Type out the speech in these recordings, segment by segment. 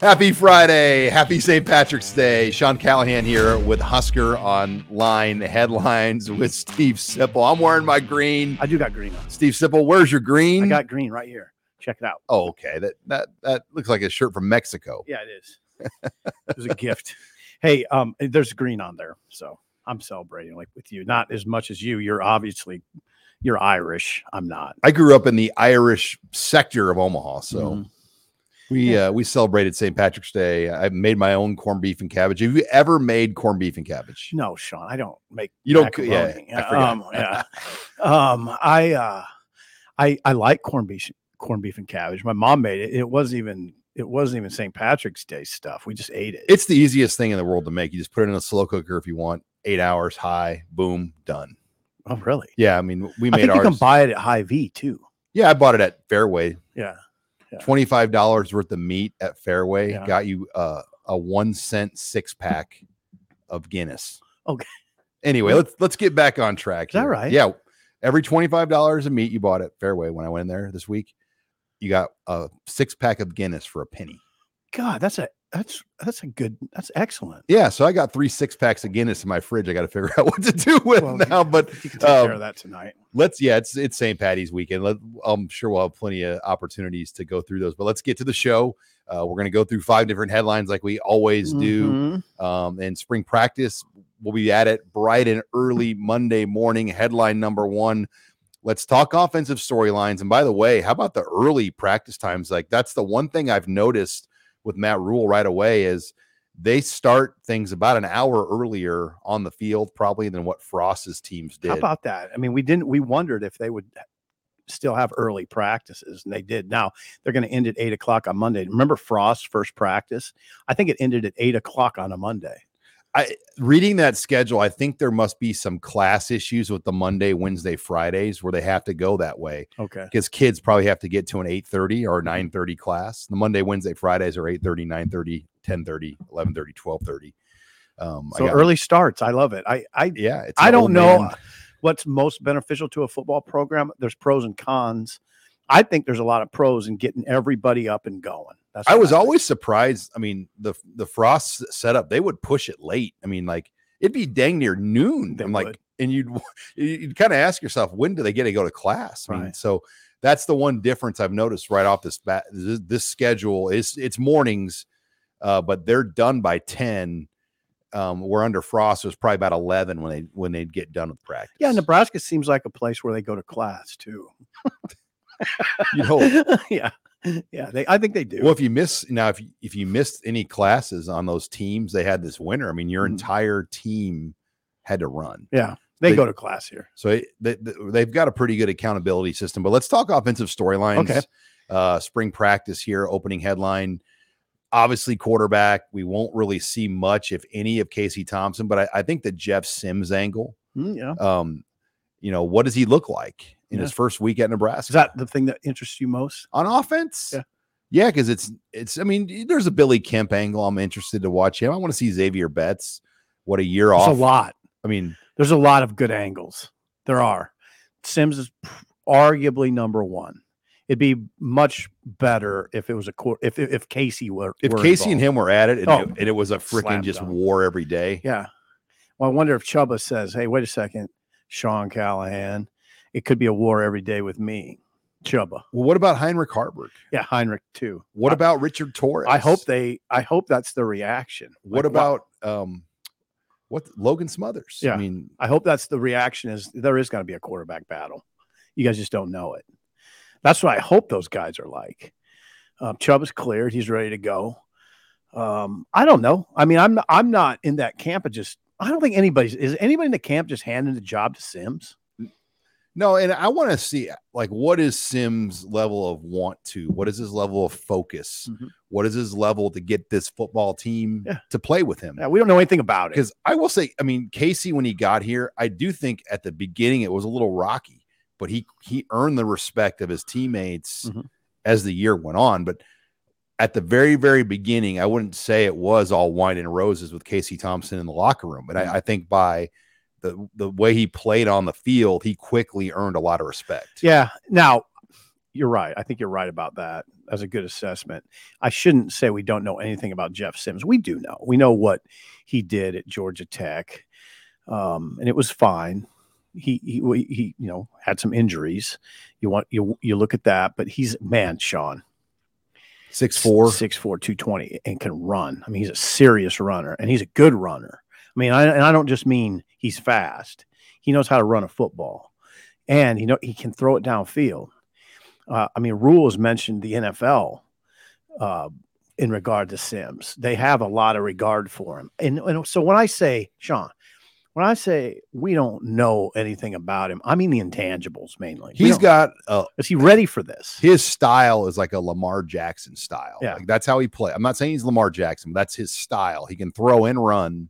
Happy Friday. Happy St. Patrick's Day. Sean Callahan here with HuskerOnline headlines with Steve Sipple. I'm wearing my green. I do got green on. Steve Sipple, where's your green? I got green right here. Check it out. oh, okay. That that that looks like a shirt from Mexico. Yeah, it is. it was a gift. Hey, um, there's green on there, so I'm celebrating like with you. Not as much as you. You're obviously you're Irish. I'm not. I grew up in the Irish sector of Omaha, so Mhm. We uh, we celebrated St. Patrick's Day. I made my own corned beef and cabbage. Have you ever made corned beef and cabbage? No, Sean, I don't make You don't- yeah. I um, yeah. um, I uh, I I like corned beef, corned beef and cabbage. My mom made it. It wasn't even it wasn't even St. Patrick's Day stuff. We just ate it. It's the easiest thing in the world to make. You just put it in a slow cooker if you want. Eight hours high, boom, done. oh really? Yeah, I mean, we I made think you ours. can buy it at Hy-Vee too. yeah, I bought it at Fareway. Yeah. Yeah. Twenty five dollars worth of meat at Fareway Yeah. got you uh, a one cent six pack of Guinness. Okay. Anyway, let's let's get back on track. Is that right? Yeah. Every twenty five dollars of meat you bought at Fareway when I went in there this week, you got a six pack of Guinness for a penny. God, that's a that's that's a good that's excellent. Yeah, so I got three six packs of Guinness in my fridge. I got to figure out what to do with Well, now. But You can take care um, of that tonight. let's yeah it's it's st patty's weekend Let, i'm sure we'll have plenty of opportunities to go through those but let's get to the show uh, we're going to go through five different headlines like we always do Mhm. um, and spring practice we'll be at it bright and early monday morning headline number one let's talk offensive storylines and by the way how about the early practice times like that's the one thing i've noticed with matt Rhule right away is they start things about an hour earlier on the field probably than what frost's teams did How about that? I mean, we didn't. We wondered if they would still have early practices, and they did. Now they're going to end at eight o'clock on Monday. Remember Frost's first practice? I think it ended at eight o'clock on a Monday. I reading that schedule, I think there must be some class issues with the Monday, Wednesday, Fridays where they have to go that way Okay. because kids probably have to get to an 8:30 or 9:30 class. The Monday, Wednesday, Fridays are 8:30, 9:30, 10:30, 11:30, 12:30. Um, So early starts. I love it. I I yeah, it's I don't know man- what's most beneficial to a football program. There's pros and cons. I think there's a lot of pros in getting everybody up and going. That's I was think. always surprised. I mean, the the Frost setup, they would push it late. I mean, like it'd be dang near noon. They I'm like, and you'd you'd kind of ask yourself, when do they get to go to class? I mean, Right. so that's the one difference I've noticed right off this bat. This, this schedule is it's mornings, uh, but they're done by ten. Um, we're under Frost. It was probably about eleven when they when they'd get done with practice. Yeah, Nebraska seems like a place where they go to class too. You'd hope. yeah, yeah. They, I think they do. Well, if you miss now, if you, if you missed any classes on those teams they had this winter, I mean, your Mhm. entire team had to run. yeah, they, they- go to class here. So it, they- they've got a pretty good accountability system. But let's talk offensive storylines. Okay. Uh, spring practice here, opening headline. Obviously, quarterback. We won't really see much, if any, of Casey Thompson. But I, I think the Jeff Sims angle. Mm, yeah. Um, you know, what does he look like in his first week at Nebraska? Is that the thing that interests you most? on offense. Yeah. Yeah, because it's it's. I mean, there's a Billy Kemp angle. I'm interested to watch him. I want to see Xavier Betts. What a year There's off. a lot. I mean, There's a lot of good angles. There are. Sims is arguably number one. It'd be much better if it was a court. If if Casey were if were Casey and him were at it, and, Oh, it, and it was a freaking just dunk. war every day. Yeah. Well, I wonder if Chubba says, "Hey, wait a second, Sean Callahan, it could be a war every day with me." Chubba. Well, what about Heinrich Haarberg? Yeah, Heinrich too. What I- about Richard Torres? I hope they. I hope that's the reaction. What Like, wow. about um, what Logan Smothers? Yeah. I mean, I hope that's the reaction. Is there is going to be a quarterback battle? You guys just don't know it. That's what I hope those guys are like. Um, Chubb is cleared; he's ready to go. Um, I don't know. I mean, I'm not, I'm not in that camp of just. I don't think anybody's is anybody in the camp just handing the job to Sims. no, and I want to see like what is Sims' level of want to? What is his level of focus? Mhm. What is his level to get this football team Yeah. to play with him? Yeah, we don't know anything about it. because I will say, I mean, Casey when he got here, I do think at the beginning it was a little rocky, but he he earned the respect of his teammates Mhm. as the year went on. But at the very, very beginning, I wouldn't say it was all wine and roses with Casey Thompson in the locker room. But I, I think by the the way he played on the field, he quickly earned a lot of respect. Yeah. Now, you're right. I think you're right about that. That's a good assessment. I shouldn't say we don't know anything about Jeff Sims. We do know. We know what he did at Georgia Tech, um, and it was fine. He, he he you know had some injuries. You want you you look at that, but he's man, Sean, six four, six four, two twenty, and can run. I mean, he's a serious runner, and he's a good runner. I mean, I, and I don't just mean he's fast. He knows how to run a football, and you know he can throw it downfield. Uh, I mean, Rhule's mentioned the NFL uh, in regard to Sims. They have a lot of regard for him. And, and so when I say, Sean, when I say we don't know anything about him, I mean the intangibles mainly. He's got uh, is he ready for this? His style is like a Lamar Jackson style. Yeah. Like that's how he play. I'm not saying he's Lamar Jackson, but that's his style. He can throw and run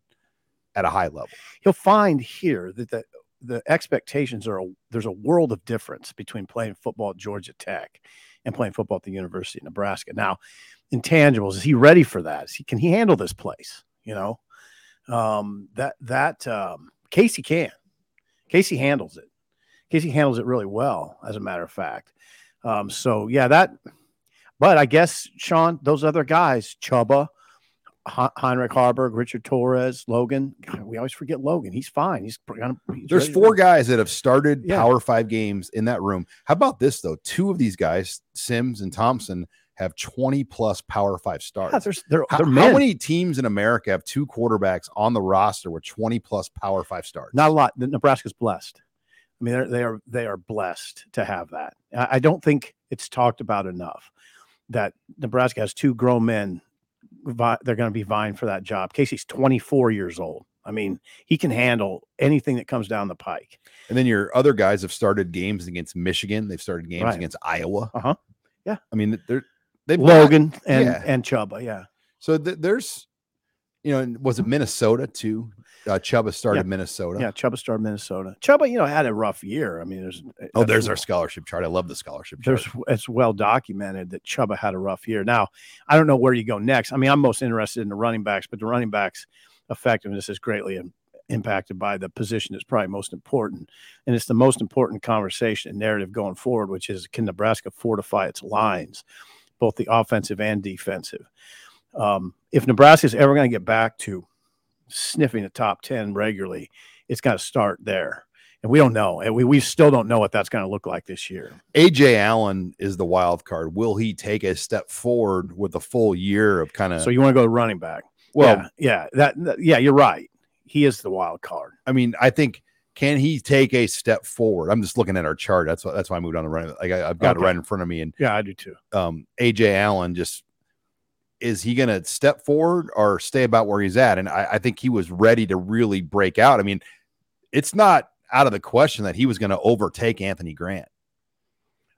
at a high level. He'll find here that the the expectations are a, there's a world of difference between playing football at Georgia Tech and playing football at the University of Nebraska. Now, intangibles, is he ready for that? He, can he handle this place? You know, um, that that um, Casey can. Casey handles it. Casey handles it really well, as a matter of fact. Um, so yeah, that. But I guess Sean, those other guys, Chubba, Heinrich Haarberg, Richard Torres, Logan. God, we always forget Logan. He's fine. He's, he's there's four guys that have started yeah. Power Five games in that room. How about this though? Two of these guys, Sims and Thompson, have 20 plus Power Five stars. Yeah, they're, how, they're how, many teams in America have two quarterbacks on the roster with 20 plus Power Five stars? Not a lot. Nebraska's blessed. I mean, they're, they are they are blessed to have that. I don't think it's talked about enough that Nebraska has two grown men they're going to be vying for that job. Casey's 24 years old. I mean, he can handle anything that comes down the pike. And then your other guys have started games against Michigan. They've started games right. against Iowa. Uh huh. Yeah. I mean, they're they Logan and yeah. and Chubba. Yeah. So th- there's, you know, was it Minnesota too? Uh, Chubba started yeah. Minnesota. Yeah, Chubba started Minnesota. Chubba, you know, had a rough year. I mean, there's oh, there's our scholarship chart. I love the scholarship chart. There's it's well documented that Chubba had a rough year. Now, I don't know where you go next. I mean, I'm most interested in the running backs, but the running backs effectiveness is greatly impacted by the position that's probably most important, and it's the most important conversation and narrative going forward, which is can Nebraska fortify its lines, both the offensive and defensive. Um, if Nebraska is ever going to get back to sniffing the top 10 regularly, it's got to start there. And we don't know. And we, we still don't know what that's going to look like this year. Ajay Allen is the wild card. Will he take a step forward with a full year of kind of. So you want to go running back? Well, yeah, yeah, that, that, yeah, you're right. He is the wild card. I mean, I think can he take a step forward? I'm just looking at our chart. That's why that's why I moved on to running. Like I, have got okay. it right in front of me, and yeah, I do too. Um, Ajay Allen just is he going to step forward or stay about where he's at? And I, I, think he was ready to really break out. I mean, it's not out of the question that he was going to overtake Anthony Grant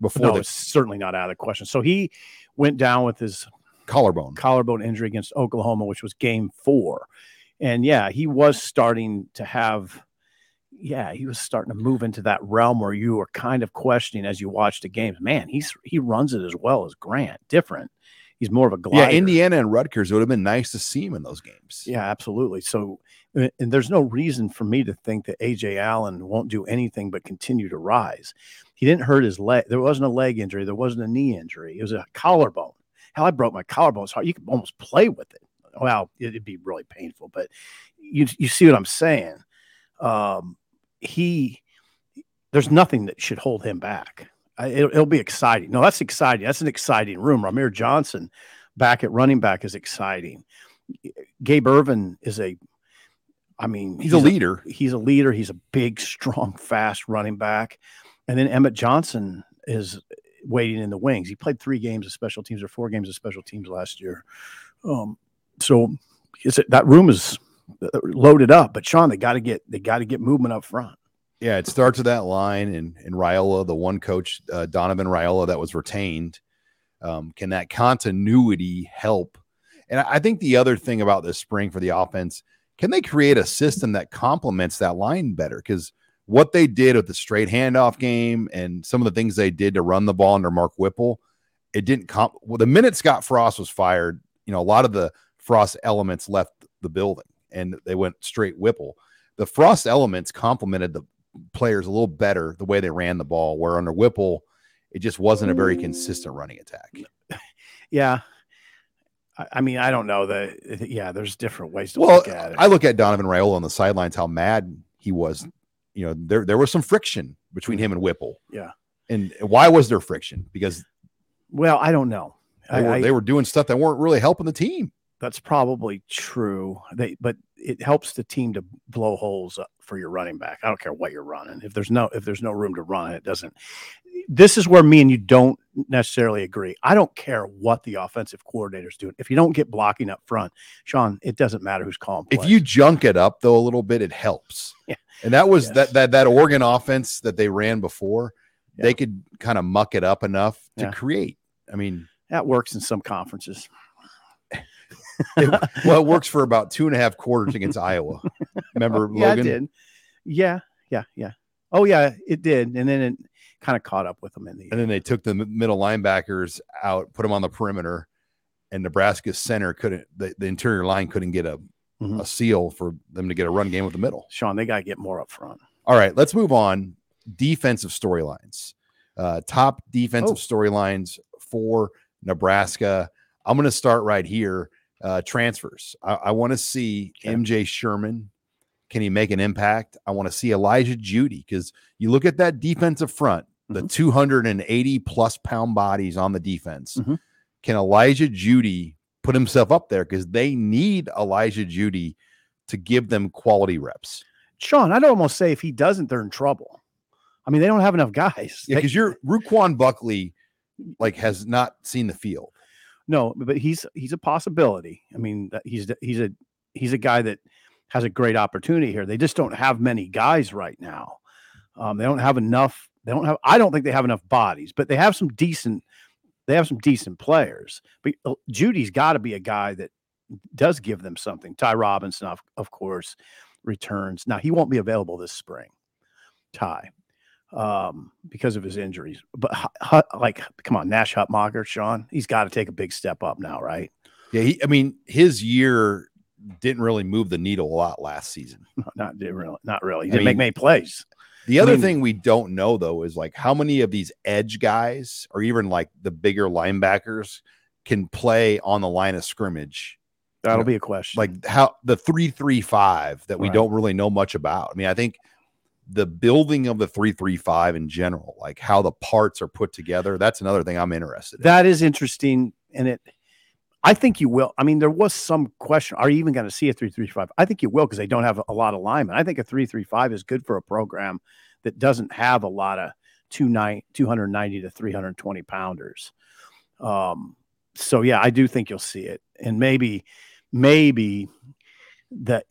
before. No, the, it's certainly not out of the question. So he went down with his collarbone collarbone injury against Oklahoma, which was Game Four, and yeah, he was starting to have. Yeah, he was starting to move into that realm where you were kind of questioning as you watched the games. Man, he's he runs it as well as Grant. Different he's more of a glider. Yeah, Indiana and Rutgers It would have been nice to see him in those games. Yeah, absolutely. So, and there's no reason for me to think that Ajay Allen won't do anything but continue to rise. He didn't hurt his leg. There wasn't a leg injury. There wasn't a knee injury. It was a collarbone. Hell, I broke my collarbone. It's hard. You could almost play with it. Well, it'd be really painful, but you you see what I'm saying. Um, he there's nothing that should hold him back it'll, it'll, be exciting. No, that's exciting. That's an exciting room. Rahmir Johnson back at running back is exciting. Gabe Ervin is a, I mean, he's, he's a leader. A, he's a leader. He's a big, strong, fast running back. And then Emmett Johnson is waiting in the wings. He played three games of special teams or four games of special teams last year. Um, so that room is loaded up. But Sean, they got to get they got to get movement up front. Yeah, it starts with that line and and Raiola, the one coach, uh, Donovan Raiola, that was retained. Um, can that continuity help? And I think the other thing about this spring for the offense, can they create a system that complements that line better? Because what they did with the straight handoff game and some of the things they did to run the ball under Mark Whipple, it didn't comp. Well, the minute Scott Frost was fired, you know, a lot of the Frost elements left the building and they went straight Whipple. The Frost elements complemented the players a little better the way they ran the ball. Where under Whipple, It just wasn't a very consistent running attack. Yeah. I, mean, I don't know that. Yeah, there's different ways to Well, look at it. I look at Donovan Raiola on the sidelines, how mad he was. You know, there there was some friction between him and Whipple. Yeah. And why was there friction? Because well, I don't know. they, were, I- they were doing stuff that weren't really helping the team. That's probably true. They, but it helps the team to blow holes up for your running back. I don't care what you're running. If there's no if there's no room to run, it doesn't. This is where me and you don't necessarily agree. I don't care what the offensive coordinator's doing. If you don't get blocking up front, Sean, it doesn't matter who's calling. If you junk it up though a little bit, it helps. Yeah. And that was Yes. that that that Oregon offense that they ran before. Yeah. They could kind of muck it up enough to Yeah. create. I mean, that works in some conferences. It, well, it works for about two and a half quarters against Iowa. Remember, yeah, Logan? did. Yeah, yeah, yeah. Oh yeah, it did, and then it kind of caught up with them in the. And then they took the middle linebackers out, put them on the perimeter, and Nebraska's center couldn't. The, the interior line couldn't get a, Mhm. a seal for them to get a run game with the middle. Sean, they got to get more up front. All right, let's move on. Defensive storylines. Uh, top defensive Oh. storylines for Nebraska. I'm going to start right here. Uh, transfers. I, I want to see Okay. MJ Sherman. Can he make an impact? I want to see Elijah Jeudy because you look at that defensive front, the Mhm. 280 plus pound bodies on the defense. Mhm. Can Elijah Jeudy put himself up there? Because they need Elijah Jeudy to give them quality reps. Sean, I'd almost say if he doesn't, they're in trouble. I mean, they don't have enough guys. Yeah, because you're Ruquan Buckley, like has not seen the field. No, but he's he's a possibility. I mean, he's he's a he's a guy that has a great opportunity here. They just don't have many guys right now. Um, they don't have enough. They don't have. I don't think they have enough bodies, but they have some decent. They have some decent players. But uh, Jeudy's got to be a guy that does give them something. Ty Robinson, of, of course, returns. Now he won't be available this spring. Ty, um, because of his injuries. But like, come on, Nash Hutmacher, Sean, he's got to take a big step up now, right? Yeah, he, I mean, his year didn't really move the needle a lot last season. Not really, not really. He I didn't make mean, many plays. The I other mean- thing we don't know though is like how many of these edge guys or even like the bigger linebackers can play on the line of scrimmage. That'll know, be a question. Like how the three three five that we Right. don't really know much about. I mean, I think the building of the three three five in general, like how the parts are put together, that's another thing I'm interested in. that is interesting, and it. I think you will. I mean, there was some question. Are you even going to see a three three five? I think you will because they don't have a lot of linemen. I think a three three five is good for a program that doesn't have a lot of two nine two hundred ninety to three hundred twenty pounders. Um. So yeah, I do think you'll see it, and maybe, maybe that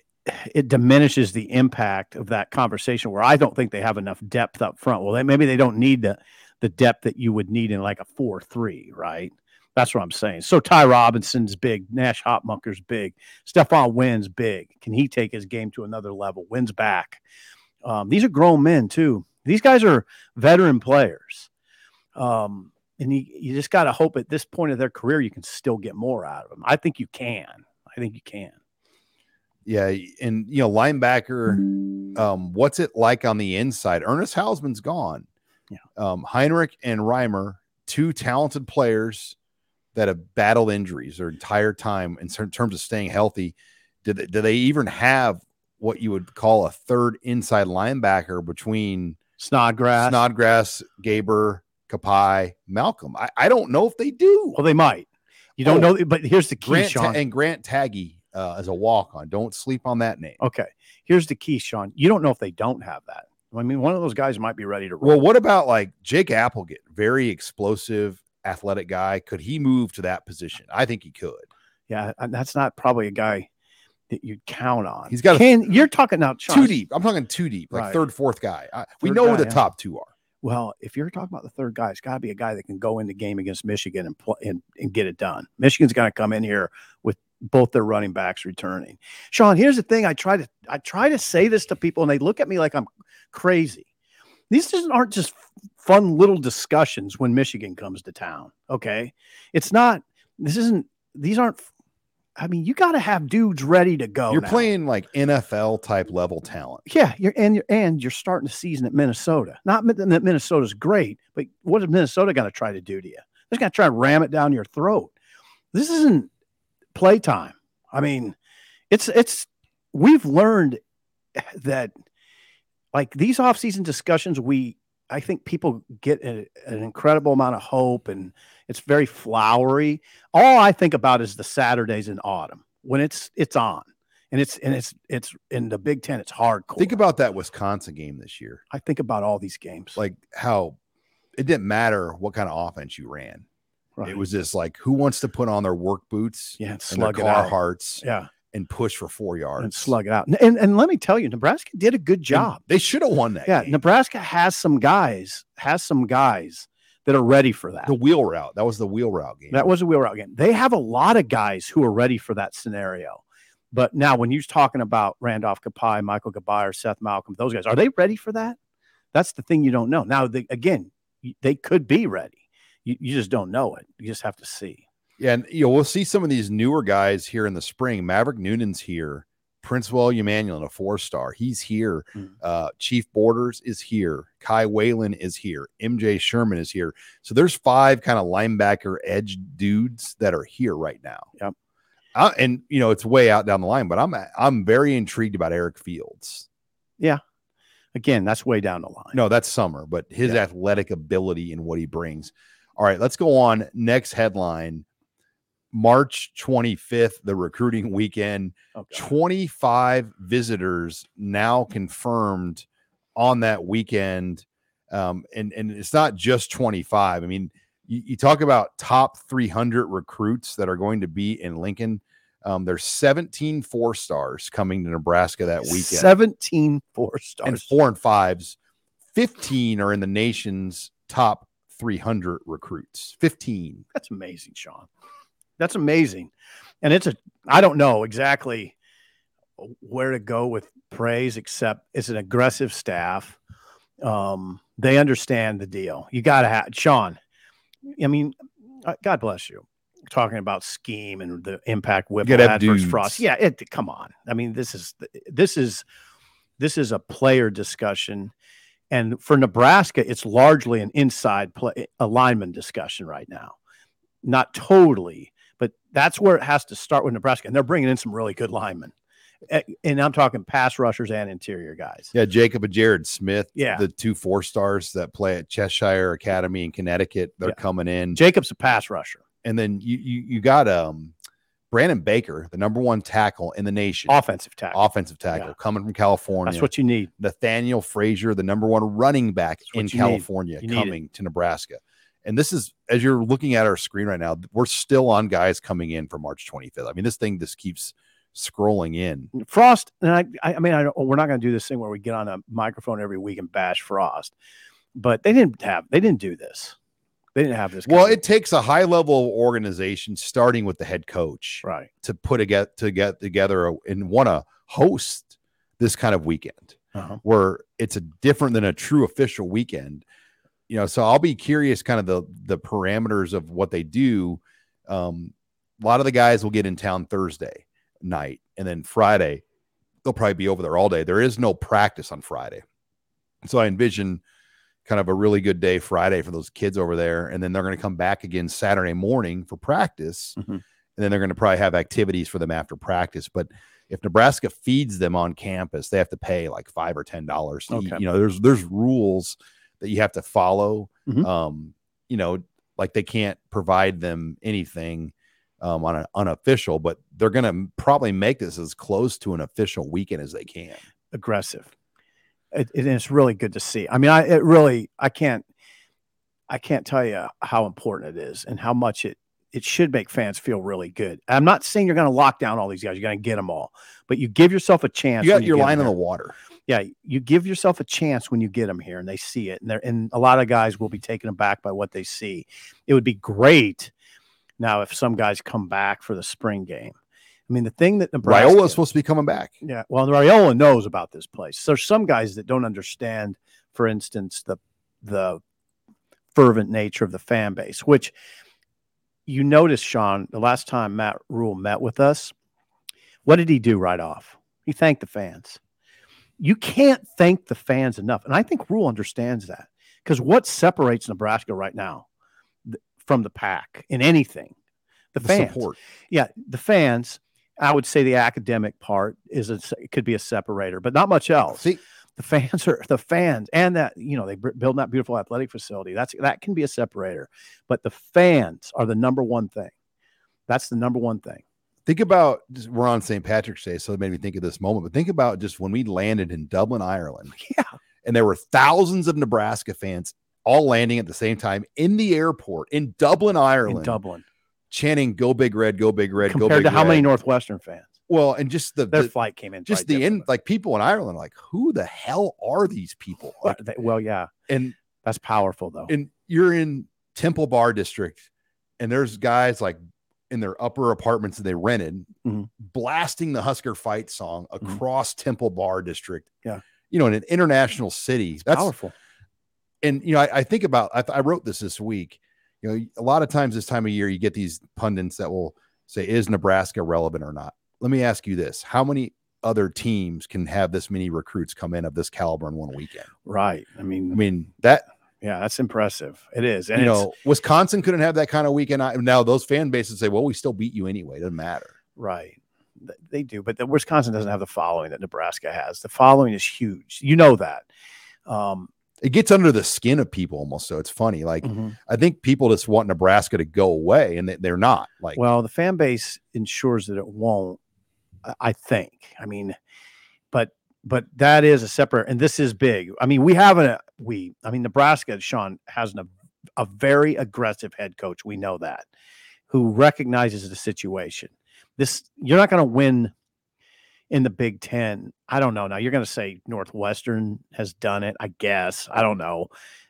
it diminishes the impact of that conversation where I don't think they have enough depth up front. Well, they, maybe they don't need the the depth that you would need in like a four three, right? That's what I'm saying. So Ty Robinson's big, Nash Hutmacher's big, Stephon Wynn's big. Can he take his game to another level? Wynn's back. Um, these are grown men too. These guys are veteran players. Um, and you, you just got to hope at this point of their career you can still get more out of them. I think you can. I think you can. Yeah, and you know, linebacker. Um, what's it like on the inside? Ernest Hausmann's gone. Yeah. Um, Henrich and Reimer, two talented players that have battled injuries their entire time in terms of staying healthy. Did they, do they even have what you would call a third inside linebacker between Snodgrass. Snodgrass, Gbayor, Kpai, Malcom? I, I don't know if they do. well, they might. You don't Oh, know, but here's the key, Grant Ta- Sean. and Grant Taggy uh, as a walk on. Don't sleep on that name. Okay. Here's the key, Sean. You don't know if they don't have that. I mean, one of those guys might be ready to roll. Well, what about like Jake Appleget? Very explosive, athletic guy. Could he move to that position? I think he could. yeah, and that's not probably a guy that you'd count on. He's got a- Can you're talking now Too deep. I'm talking too deep, like Right. third, fourth guy. I, we Third know who the yeah. top two are. Well, if you're talking about the third guy, it's got to be a guy that can go in the game against Michigan and play and, and get it done. Michigan's going to come in here with both their running backs returning. Sean, here's the thing: I try to I try to say this to people, and they look at me like I'm crazy. These just aren't just fun little discussions when Michigan comes to town. Okay, it's not. This isn't. These aren't. I mean, you got to have dudes ready to go. You're now. playing like NFL type level talent. Yeah, you're and you're and you're starting the season at Minnesota. Not that Minnesota's great, but what is Minnesota going to try to do to you? They're going to try to ram it down your throat. This isn't playtime. I mean, it's it's we've learned that like these offseason discussions, we I think people get a, an incredible amount of hope and it's very flowery. All I think about is the Saturdays in autumn when it's it's on. And it's and it's it's in the Big Ten, it's hardcore. Think about that Wisconsin game this year. I think about all these games. Like how it didn't matter what kind of offense you ran. Right. It was just like who wants to put on their work boots yeah, and, and their Carhartts. Yeah and push for four yards and slug it out. And, and, and let me tell you, Nebraska did a good job. And they should have won that. Yeah, game. Nebraska has some guys, has some guys that are ready for that. The wheel route. That was the wheel route game. That was a wheel route game. They have a lot of guys who are ready for that scenario. But now, when you're talking about Randolph Kpai, Michael Gbayor, or Seth Malcom, those guys, are they ready for that? That's the thing you don't know. Now, they, again, they could be ready. You, you just don't know it. You just have to see. Yeah, and you know, we'll see some of these newer guys here in the spring. Maverick Noonan's here. Princewill Umanmielen, a four star. He's here. Mm. Uh, Chief Borders is here. Kai Wallin is here. MJ Sherman is here. So there's five kind of linebacker edge dudes that are here right now. Yep. Uh, and you know it's way out down the line, but I'm I'm very intrigued about Eric Fields. Yeah. Again, that's way down the line. No, that's summer, but his yeah. athletic ability and what he brings. All right, let's go on. Next headline. March 25th, the recruiting weekend. Okay. 25 visitors now confirmed on that weekend. Um, and, and it's not just 25. I mean, you, you, talk about top 300 recruits that are going to be in Lincoln. Um, there's 17 four stars coming to Nebraska that weekend. 17 four stars. And four and fives. 15 are in the nation's top 300 recruits. 15. That's amazing, Sean. That's amazing. And it's a I don't know exactly where to go with praise except it's an aggressive staff. Um, they understand the deal. You got to have Sean. I mean, uh, God bless you. Talking about scheme and the impact with adverse frost. Yeah, it come on. I mean, this is this is this is a player discussion. And for Nebraska, it's largely an inside play alignment discussion right now. Not totally, but that's where it has to start with Nebraska. And they're bringing in some really good linemen. And I'm talking pass rushers and interior guys. Yeah, Jacob and Jared Smith. Yeah. The two four stars that play at Cheshire Academy in Connecticut. They're yeah. coming in. Jacob's a pass rusher. And then you you, you got um Brandon Baker, the number one tackle in the nation. Offensive tackle. Offensive tackle yeah. coming from California. That's what you need. Nathaniel Frazier, the number one running back in California, coming to Nebraska. And this is as you're looking at our screen right now, we're still on guys coming in for March 25th. I mean, this thing just keeps scrolling in. Frost, and I, I mean, I we're not going to do this thing where we get on a microphone every week and bash Frost, but they didn't have, they didn't do this. They didn't have this. Well, it takes a high level of organization, starting with the head coach, right, to put a get to get together and want to host this kind of weekend, uh-huh. where it's a different than a true official weekend you know, so I'll be curious kind of the the parameters of what they do. Um, a lot of the guys will get in town Thursday night, and then Friday they'll probably be over there all day. There is no practice on Friday, so I envision kind of a really good day Friday for those kids over there, and then they're going to come back again Saturday morning for practice, mm-hmm. and then they're going to probably have activities for them after practice. But if Nebraska feeds them on campus, they have to pay like five or ten dollars. Okay. You know, there's there's rules that you have to follow. Mm-hmm. Um, you know, like they can't provide them anything um, on an unofficial, but they're going to probably make this as close to an official weekend as they can. Aggressive. It, it, it's really good to see. I mean, I it really I can't I can't tell you how important it is and how much it it should make fans feel really good. I'm not saying you're going to lock down all these guys. You're going to get them all, but you give yourself a chance. You got your line in the water yeah, you give yourself a chance when you get them here and they see it, and they're and a lot of guys will be taken aback by what they see. It would be great now if some guys come back for the spring game. I mean, the thing that Nebraska Raiola is supposed to be coming back. Yeah, well, Raiola knows about this place. So there's some guys that don't understand, for instance, the the fervent nature of the fan base, which you notice, Sean, the last time Matt Rhule met with us, what did he do right off? He thanked the fans. You can't thank the fans enough. And I think Rhule understands that because what separates Nebraska right now from the pack in anything? The The fans. support. Yeah, the fans. I would say the academic part is a, it could be a separator, but not much else. See, the fans are the fans and that you know they build that beautiful athletic facility that's that can be a separator but the fans are the number one thing. That's the number one thing. Think about we're on St. Patrick's Day, so it made me think of this moment. But think about just when we landed in Dublin, Ireland, yeah. And there were thousands of Nebraska fans all landing at the same time in the airport in Dublin, Ireland, in dublin chanting "Go Big Red, Go Big Red, Go compared Big to how many northwestern fans Well, and just the, their the- flight came in just the in like people in Ireland, like who the hell are these people? Like, well yeah and that's powerful though and you're in Temple Bar District, and there's guys like in their upper apartments that they rented, Mhm. blasting the Husker fight song across Temple Bar District. Yeah. you know, in an international city. That's powerful and you know, I, I think about. I, th- I wrote this this week. You know, a lot of times this time of year, you get these pundits that will say, "Is Nebraska relevant or not?" Let me ask you this: How many other teams can have this many recruits come in of this caliber in one weekend? right i mean I mean, that yeah that's impressive it is and you know, Wisconsin couldn't have that kind of weekend. Now those fan bases say, "Well, we still beat you anyway. It doesn't matter." Right. They do, but the Wisconsin doesn't have the following that Nebraska has. The following is huge. You know that. Um, It gets under the skin of people almost. So it's funny. Like mhm. I think people just want Nebraska to go away, and they, they're not. Like, well, the fan base ensures that it won't. I- I think. I mean, but but that is a separate, and this is big. I mean, we have a we. I mean, Nebraska, Sean has an, a very aggressive head coach. We know that, who recognizes the situation. This you're not going to win in the Big Ten. I don't know. Now you're going to say Northwestern has done it. I guess I don't know.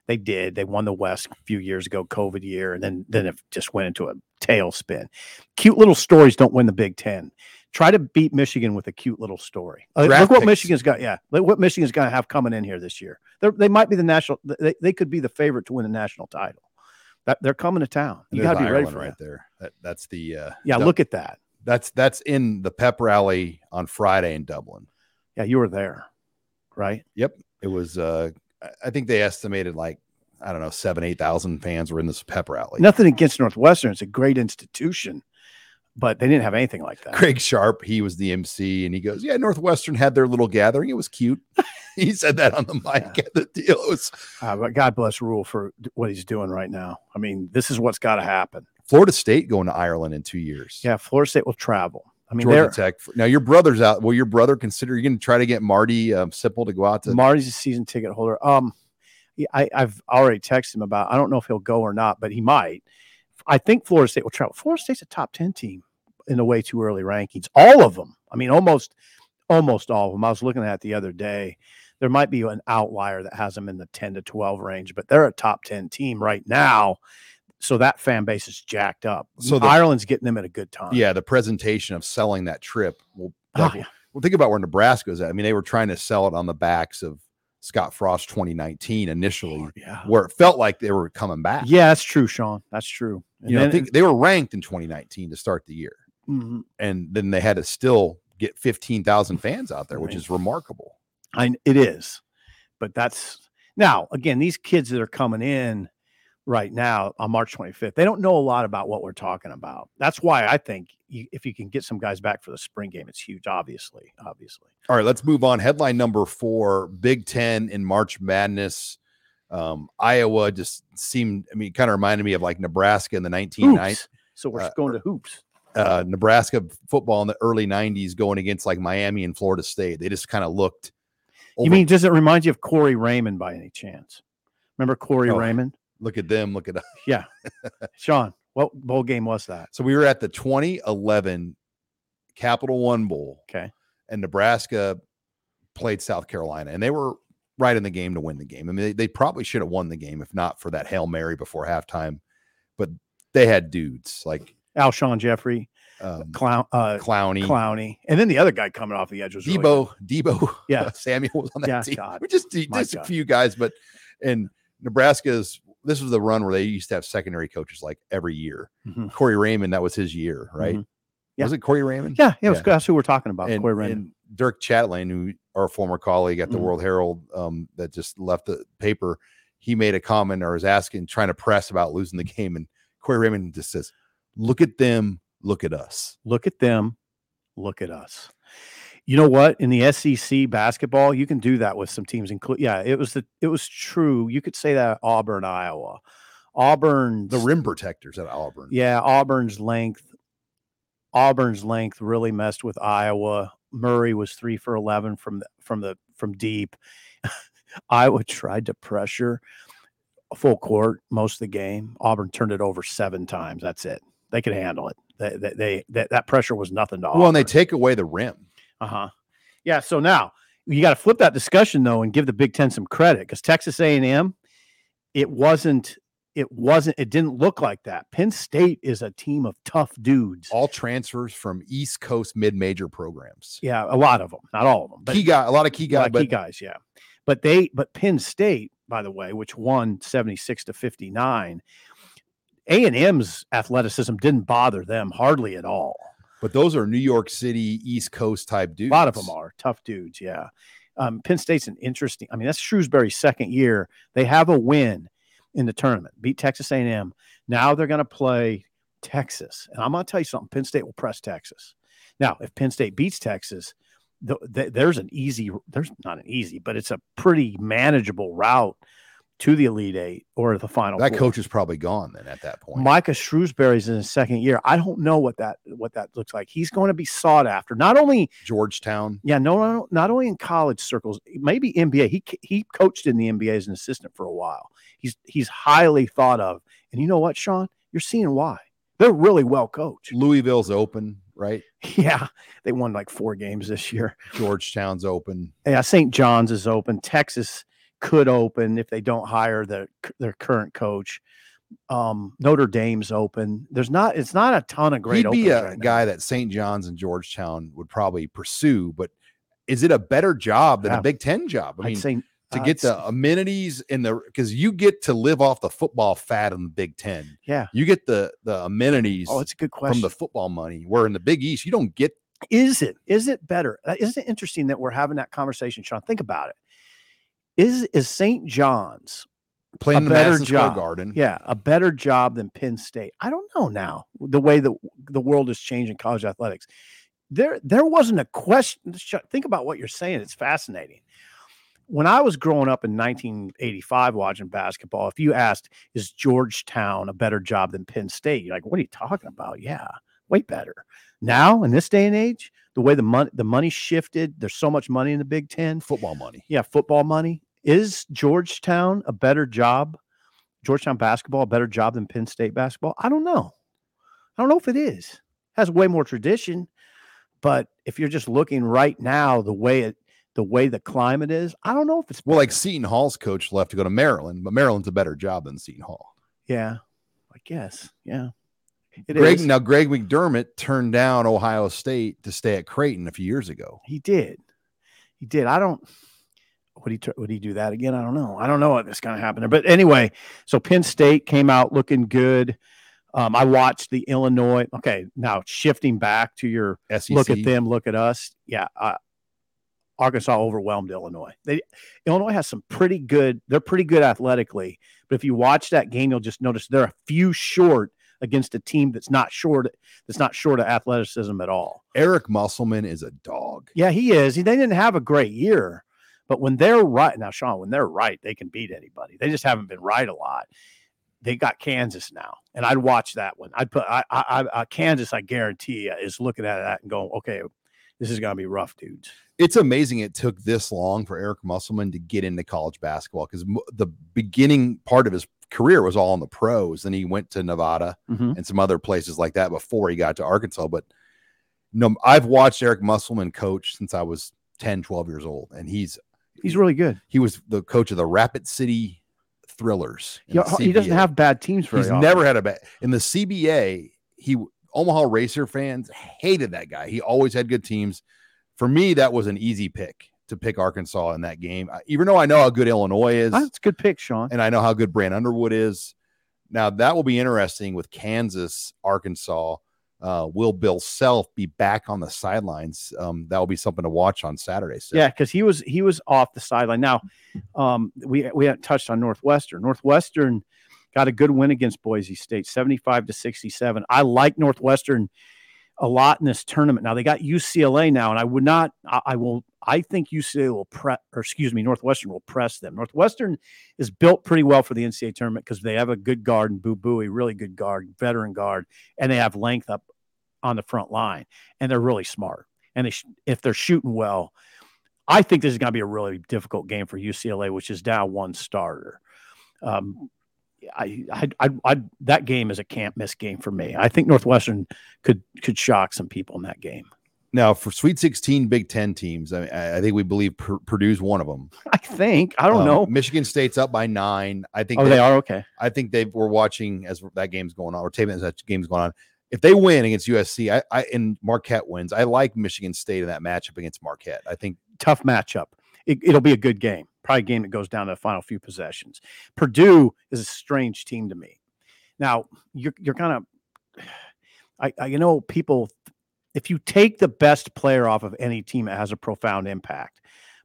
They did. They won the West a few years ago, COVID year, and then then it just went into a tailspin. Cute little stories don't win the Big Ten. Try to beat Michigan with a cute little story. Uh, look what picks. Michigan's got. Yeah, look what Michigan's going to have coming in here this year. They're, they might be the national. They, they could be the favorite to win the national title. That they're coming to town. You got to be ready for right it. there. That that's the uh, Yeah, look at that. That's that's in the pep rally on Friday in Dublin. Yeah, you were there, right? Yep. It was uh I- think they estimated like I don't know, seven, eight thousand fans were in this pep rally. Nothing against Northwestern. It's a great institution, but they didn't have anything like that. Craig Sharp, he was the MC, and he goes, Yeah, Northwestern had their little gathering. It was cute. he said that on the mic at the deal. It was Uh, but God bless Rhule for what he's doing right now. I mean, this is what's got to happen. Florida State going to Ireland in two years. Yeah, Florida State will travel. I mean, Georgia Tech. Now your brother's out. Will your brother consider you're going to try to get Marty um, Sipple to go out to? Marty's a season ticket holder. Um, I, I've already texted him about. I don't know if he'll go or not, but he might. I think Florida State will travel. Florida State's a top ten team in the way too early rankings. All of them. I mean, almost, almost all of them. I was looking at it the other day. There might be an outlier that has them in the ten to twelve range, but they're a top ten team right now. So that fan base is jacked up. So the- Ireland's getting them at a good time. yeah, the presentation of selling that trip. Well, Oh, yeah. well, think about where Nebraska's at. I mean, they were trying to sell it on the backs of Scott Frost 2019 initially, yeah. where it felt like they were coming back. Yeah, that's true, Sean. That's true. And you know, I think they were ranked in 2019 to start the year, Mhm. and then they had to still get 15,000 fans out there, which is remarkable. I it is, but that's now again these kids that are coming in right now on March 25th. They don't know a lot about what we're talking about. That's why I think you, if you can get some guys back for the spring game, it's huge. Obviously, obviously. All right, let's move on. Headline number four: Big Ten in March Madness. Um, Iowa just seemed. I mean, kind of reminded me of like Nebraska in the 1990s. So we're uh, going to hoops. uh, Nebraska football in the early 90s going against like Miami and Florida State. They just kind of looked. You mean does it remind you of Corey Raymond by any chance? Remember Corey Oh. Raymond? Look at them, look at us. Yeah. Sean, what bowl game was that? So we were at the 2011 Capital One Bowl, Okay. and Nebraska played South Carolina, and they were right in the game to win the game. I mean, they, they probably should have won the game if not for that Hail Mary before halftime, but they had dudes like Alshon Jeffery, um, Clown, uh, Clowney, Clowney, and then the other guy coming off the edge was really good. Deebo, Deebo, Yeah. Samuel was on that Yeah, team. God. Just, My just a few guys, but and Nebraska's this was the run where they used to have secondary coaches like every year. Mhm. Corey Raymond, that was his year, right? Mhm. Yeah. Was it Corey Raymond? Yeah, yeah, Yeah. that's who we're talking about. and, Corey Raymond. and Dirk Chatelain, who our former colleague at the Mhm. World Herald, um, that just left the paper, he made a comment or was asking, trying to press about losing the game, and Corey Raymond just says, "Look at them, look at us." look at them, look at us. You know what? In the SEC basketball, you can do that with some teams. Include, yeah, it was the it was true. You could say that Auburn, Iowa, Auburn, The rim protectors at Auburn. yeah, Auburn's length, Auburn's length really messed with Iowa. Murray was three for eleven from the from the from deep. Iowa tried to pressure full court most of the game. Auburn turned it over seven times. That's it. They could handle it. They, they, they that, that pressure was nothing to Well, and they take away the rim. Uh huh. Yeah. So now you got to flip that discussion though and give the Big Ten some credit because Texas A and M, it wasn't. It wasn't. It didn't look like that. Penn State is a team of tough dudes. All transfers from East Coast mid-major programs. yeah, a lot of them, not all of them, but key guy, a lot of key guys, but key guys. Yeah, but they, but Penn State, by the way, which won seventy six to fifty nine. A and M's athleticism didn't bother them hardly at all. But those are New York City East Coast type dudes. A lot of them are tough dudes. Yeah. Um, Penn State's an interesting. I mean, that's Shrewsberry's second year. They have a win in the tournament, beat Texas A&M. Now they're going to play Texas, and I'm going to tell you something. Penn State will press Texas. Now, if Penn State beats Texas, th- th- there's an easy. There's not an easy, but it's a pretty manageable route to the Elite Eight or the Final. That Four. coach is probably gone then at that point. Micah Shrewsberry's in his second year. I don't know what that what that looks like. He's going to be sought after, not only Georgetown. yeah, no, no, no, not only in college circles, maybe NBA. He he coached in the NBA as an assistant for a while. He's he's highly thought of, and you know what, Sean? You're seeing why. They're really well coached. Louisville's open, right? Yeah, they won like four games this year. Georgetown's open. Yeah, St. John's is open. Texas could open if they don't hire their their current coach. Um, Notre Dame's open. There's not. It's not a ton of great. He'd be a right now. guy that St. John's and Georgetown would probably pursue, but is it a better job than Yeah. a Big Ten job? I I'd mean, say to uh, get the amenities and the because you get to live off the football fat in the Big Ten. yeah. You get the the amenities Oh, it's a good question. from the football money. Where in the Big East, you don't get is it is it better Uh, isn't it interesting that we're having that conversation sean think about it is is st john's playing A the better Madison Square job. Garden. yeah a better job than penn state. I don't know now the way that the world is changing college athletics. There there wasn't a question think about what you're saying it's fascinating. When i was growing up in 1985 watching basketball if you asked is georgetown a better job than penn state? You're like what are you talking about? Yeah way better. Now in this day and age the way the money the money shifted there's so much money in the big 10 Football money. yeah football money. Is georgetown a better job georgetown basketball a better job than penn state basketball? I don't know. I don't know if it is. Has way more tradition but if you're just looking right now the way it the way the climate is i don't know if it's Well, like. Seton Hall's coach left to go to Maryland, but Maryland's a better job than Seton Hall. yeah i guess. Yeah It Greg is. now Greg McDermott turned down Ohio State to stay at Creighton a few years ago. He did. He did. I don't. Would he would he do that again? I don't know. I don't know what's going to happen there. But anyway, so Penn State came out looking good. Um, I watched the Illinois. Okay, now shifting back to your SEC. look at them, look at us. Yeah, uh, Arkansas overwhelmed Illinois. They Illinois has some pretty good. They're pretty good athletically, but if you watch that game, you'll just notice they're a few short against a team that's not short. That's not short of athleticism at all. Eric Musselman is a dog. Yeah, he is. He, they didn't have a great year, but when they're right now, Sean, when they're right, they can beat anybody. They just haven't been right a lot. They got Kansas now, and I'd watch that one. I'd put I, I, I, uh, Kansas. I guarantee you is looking at that and going, okay, this is going to be rough, dudes. It's amazing it took this long for Eric Musselman to get into college basketball because the beginning part of his career was all in the pros. Then he went to Nevada Mhm. and some other places like that before he got to Arkansas. But no, I've watched Eric Musselman coach since I was 10, 12 years old, and he's He's really good. he was the coach of the Rapid City Thrillers. He, he doesn't have bad teams for He's never had a bad in the CBA. He Omaha Racer fans hated that guy. He always had good teams. For me, that was an easy pick to pick Arkansas in that game, even though I know how good Illinois is That's a good pick, Sean. and I know how good Brad Underwood is. Now that will be interesting with Kansas, Arkansas. Uh, will Bill Self be back on the sidelines? Um, that will be something to watch on Saturday. Seth. Yeah, because he was he was off the sideline. Now, um, we we haven't touched on Northwestern. Northwestern got a good win against Boise State, seventy five to sixty seven. I like Northwestern a lot in this tournament. Now they got UCLA now, and I would not. I, I will. I think UCLA will press, or excuse me, Northwestern will press them. Northwestern is built pretty well for the NCAA tournament because they have a good guard and Boo Buie, really good guard, veteran guard, and they have length up on the front line, and they're really smart. And they sh- if they're shooting well, I think this is going to be a really difficult game for UCLA, which is down one starter. Um, I, I, I, I, that game is a can't miss game for me. I think Northwestern could could shock some people in that game. Now for Sweet 16 Big Ten teams, I, I think we believe Pur- Purdue's one of them. I think I don't Um, know. Michigan State's up by nine. I think Oh, they are okay. I think they were watching as that game's going on, or taping as that game's going on. If they win against USC, I, I and Marquette wins, I like Michigan State in that matchup against Marquette. I think Tough matchup. It, it'll be a good game. Probably a game that goes down to the final few possessions. Purdue is a strange team to me. Now you're you're kind of, I, I you know people. If you take the best player off of any team, it has a profound impact.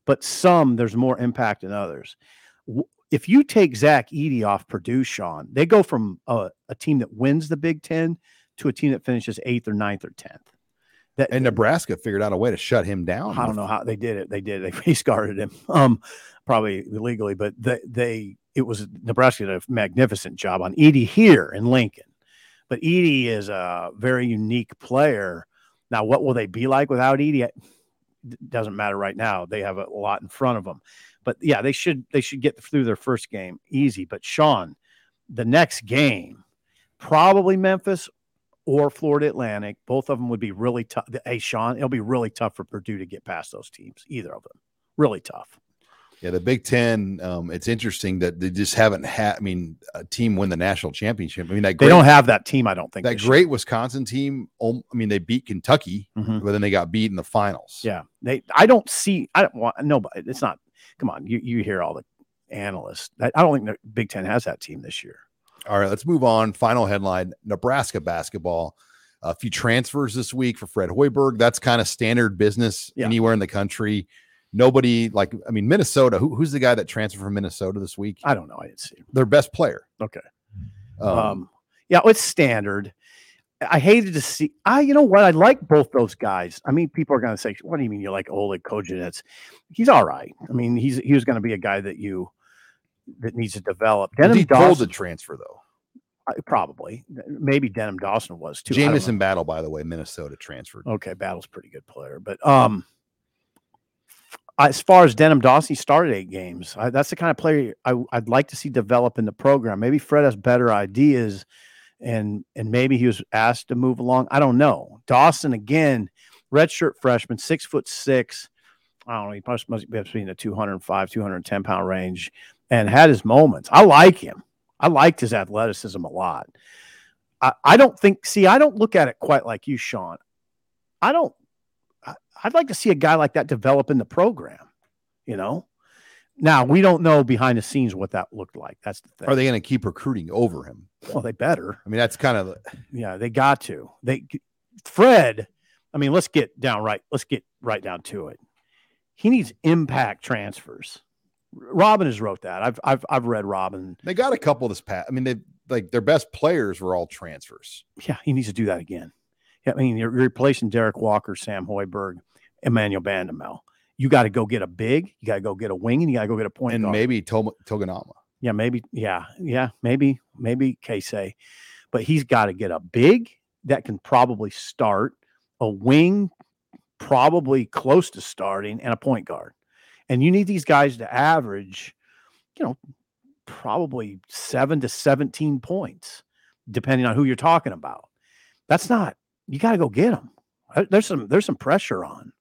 But some there's more impact than others. If you take Zach Edey off Purdue, Sean, they go from a, a team that wins the Big Ten to a team that finishes eighth or ninth or tenth. That and Nebraska figured out a way to shut him down. I don't know how they did it. They did. It. They face guarded him, um, probably illegally, but they, they it was Nebraska did a magnificent job on Edey here in Lincoln. But Edey is a very unique player. Now, what will they be like without Edey? Doesn't matter right now. They have a lot in front of them. But yeah, they should they should get through their first game easy. But Sean, the next game, probably Memphis or Florida Atlantic. Both of them would be really tough. Hey, Sean, it'll be really tough for Purdue to get past those teams. Either of them, really tough. Yeah, the Big Ten. Um, it's interesting that they just haven't had. I mean, a team win the national championship. I mean, that They don't have that team. I don't think that year. great Wisconsin team. um, I mean, they beat Kentucky, Mhm. but then they got beat in the finals. Yeah, they. I don't see. I don't want. No, but it's not. Come on, you you hear all the analysts. I I don't think the Big Ten has that team this year. All right, let's move on. Final headline: Nebraska basketball. A few transfers this week for Fred Hoiberg. That's kind of standard business Yeah. anywhere in the country. Nobody like. I mean, Minnesota. Who, who's the guy that transferred from Minnesota this week? I don't know. I didn't see. Him. Their best player. Okay. Um, Um, yeah, it's standard. I hated to see. I, you know what? I like both those guys. I mean, people are going to say, "What do you mean you like Oleg Kojenets?" He's all right. I mean, he's he was going to be a guy that you that needs to develop. Denim he told Dawson, to transfer though. uh, probably maybe Denim Dawson was too. I. Jamison Battle, by the way, Minnesota transferred. Okay, Battle's a pretty good player, but um, as far as Denim Dawson, he started eight games. I, that's the kind of player I, would like to see develop in the program. Maybe Fred has better ideas, and and maybe he was asked to move along. I don't know. Dawson again, redshirt freshman, six foot six. I don't know. He must, must be between the 205, 210 pound range, and had his moments. I like him. I liked his athleticism a lot. I, I don't think. See, I don't look at it quite like you, Sean. I don't. I- I'd like to see a guy like that develop in the program. You know. Now we don't know behind the scenes what that looked like. That's the thing. Are they going to keep recruiting over him? Well, they better. I mean, that's kind of Yeah, they got to. They Fred. I mean, let's get down right. Let's get right down to it. He needs impact transfers. Robin has wrote that. I've I've I've read Robin. they got a couple of this past. I mean, they like their best players were all transfers. Yeah, he needs to do that again. I mean, you're replacing Derek Walker, Sam Hoiberg, Emmanuel Bandoumel. You got to go get a big. You got to go get a wing, and you got to go get a point and guard. maybe Tog- Toganama. Yeah, maybe. Yeah, yeah, maybe, maybe Keisei, but he's got to get a big that can probably start, a wing, probably close to starting, and a point guard. And you need these guys to average, you know, probably seven to seventeen points, depending on who you're talking about. That's not. You got to go get them. Uh, there's some. There's some pressure on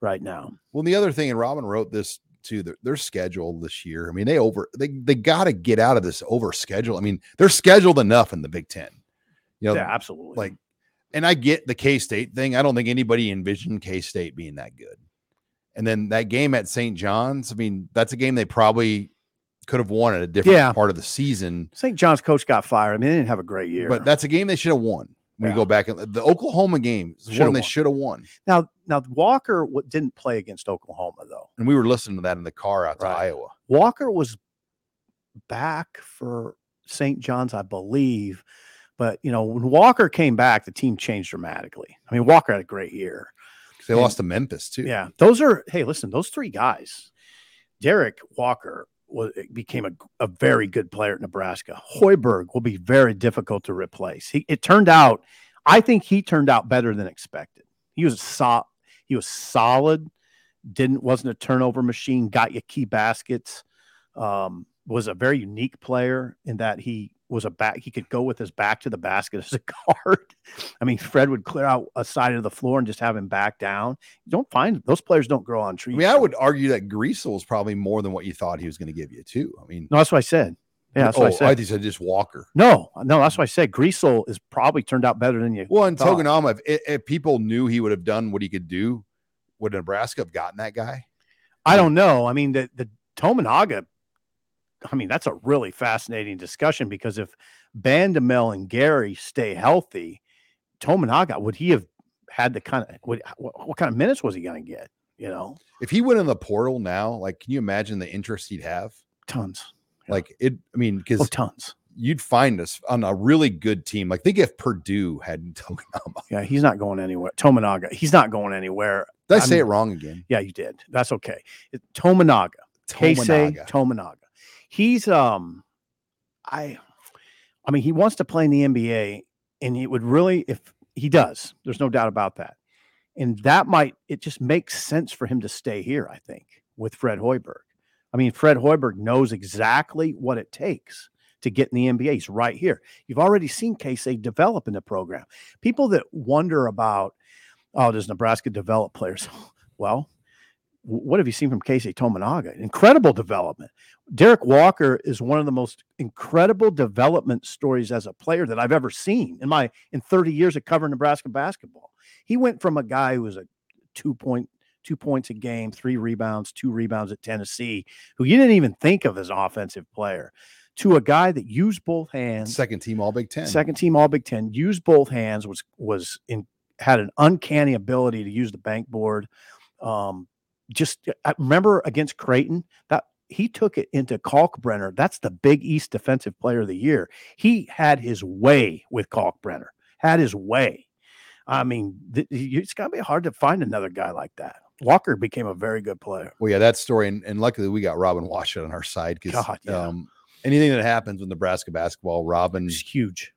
right now. Well, the other thing, and Robin wrote this too. Their, their schedule this year. I mean, they over they they got to get out of this over schedule. I mean, they're scheduled enough in the Big Ten. You know, yeah, absolutely. like, and I get the K State thing. I don't think anybody envisioned K State being that good. And then that game at St. John's, I mean, that's a game they probably could have won at a different Yeah. part of the season. St. John's coach got fired. I mean, they didn't have a great year. But that's a game they should have won. When Yeah. you go back and the Oklahoma game is Shoulda one they should have won. now, now Walker didn't play against Oklahoma though. And we were listening to that in the car out to Iowa. Walker was back for St. John's, I believe. But you know, when Walker came back, the team changed dramatically. I mean, Walker had a great year. They And- lost to Memphis too. Yeah, those are. Hey, listen, those three guys. Derek Walker was became a, a very good player at Nebraska. Hoiberg will be very difficult to replace. He, it turned out, I think he turned out better than expected. He was so, he was solid. Didn't wasn't a turnover machine. Got you key baskets. Um, was a very unique player in that he was a back. He could go with his back to the basket as a guard. I mean, Fred would clear out a side of the floor and just have him back down. You don't find those players don't grow on trees. I mean, I would argue that Griesel is probably more than what you thought he was going to give you too. I mean, No, that's what I said. Yeah, that's oh, what I oh, I said. you said just Walker. no, no, that's what I said. Griesel is probably turned out better than you. Well, and thought. Toganama, if, if people knew he would have done what he could do, would Nebraska have gotten that guy? I don't know. I mean, the the Tominaga. I mean, that's a really fascinating discussion because if Bandoumel and Gary stay healthy, Tominaga would he have had the kind of what, what kind of minutes was he going to get? You know, If he went in the portal now, like, can you imagine the interest he'd have? tons. Yeah. Like it, I mean, because Oh, tons. you'd find us on a really good team. Like, think if Purdue had Toganama. Yeah, he's not going anywhere. Tominaga, he's not going anywhere. Did I I'm- say it wrong again? Yeah, you did. That's okay. Tominaga. Keisei Tominaga. He's um I I mean he wants to play in the NBA and it would really if he does, there's no doubt about that. And that might it just makes sense for him to stay here, I think, with Fred Hoiberg. I mean, Fred Hoiberg knows exactly what it takes to get in the NBA. He's right here. You've already seen Keisei develop in the program. People that wonder about, oh, does Nebraska develop players? Well, what have you seen from Keisei Tominaga? Incredible development. Derek Walker is one of the most incredible development stories as a player that I've ever seen in my in 30 years of covering Nebraska basketball. He went from a guy who was a two point two points a game, three rebounds, two rebounds at Tennessee, who you didn't even think of as an offensive player, to a guy that used both hands Second team All Big Ten. second team all big 10 used both hands was was in had an uncanny ability to use the bank board um just i remember against creighton that he took it into kalkbrenner that's the big east defensive player of the year he had his way with kalkbrenner had his way i mean th- it's got to be hard to find another guy like that walker became a very good player Well, yeah, that story, and, and luckily we got Robin Washut on our side because God, yeah. um, anything that happens with Nebraska basketball, Robin, is huge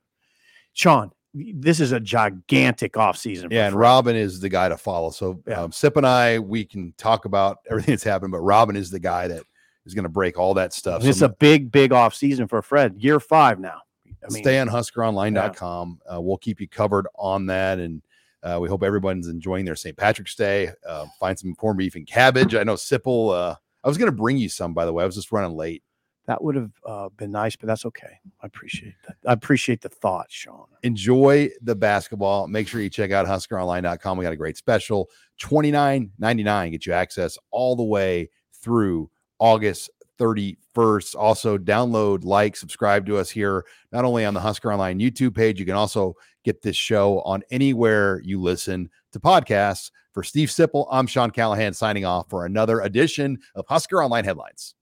sean this is a gigantic offseason for yeah, and Fred. Robin is the guy to follow. So Yeah. um, Sip and I, we can talk about everything that's happened, but Robin is the guy that is going to break all that stuff. It's So a big, big off season for Fred. Year five now. I mean, stay on huskeronline.com. Uh, we'll keep you covered on that. And uh, we hope everyone's enjoying their St. Patrick's Day. Uh, find some corned beef and cabbage. I know Sipple, uh, I was going to bring you some, by the way. I was just running late. that would have uh, been nice, but that's okay. I appreciate that. I appreciate the thought, Sean. Enjoy the basketball. Make sure you check out huskeronline.com. We got a great special $29.99. Get you access all the way through August 31st. Also, download, like, subscribe to us here, not only on the Husker Online YouTube page, you can also get this show on anywhere you listen to podcasts. For Steve Sipple, I'm Sean Callahan signing off for another edition of Husker Online Headlines.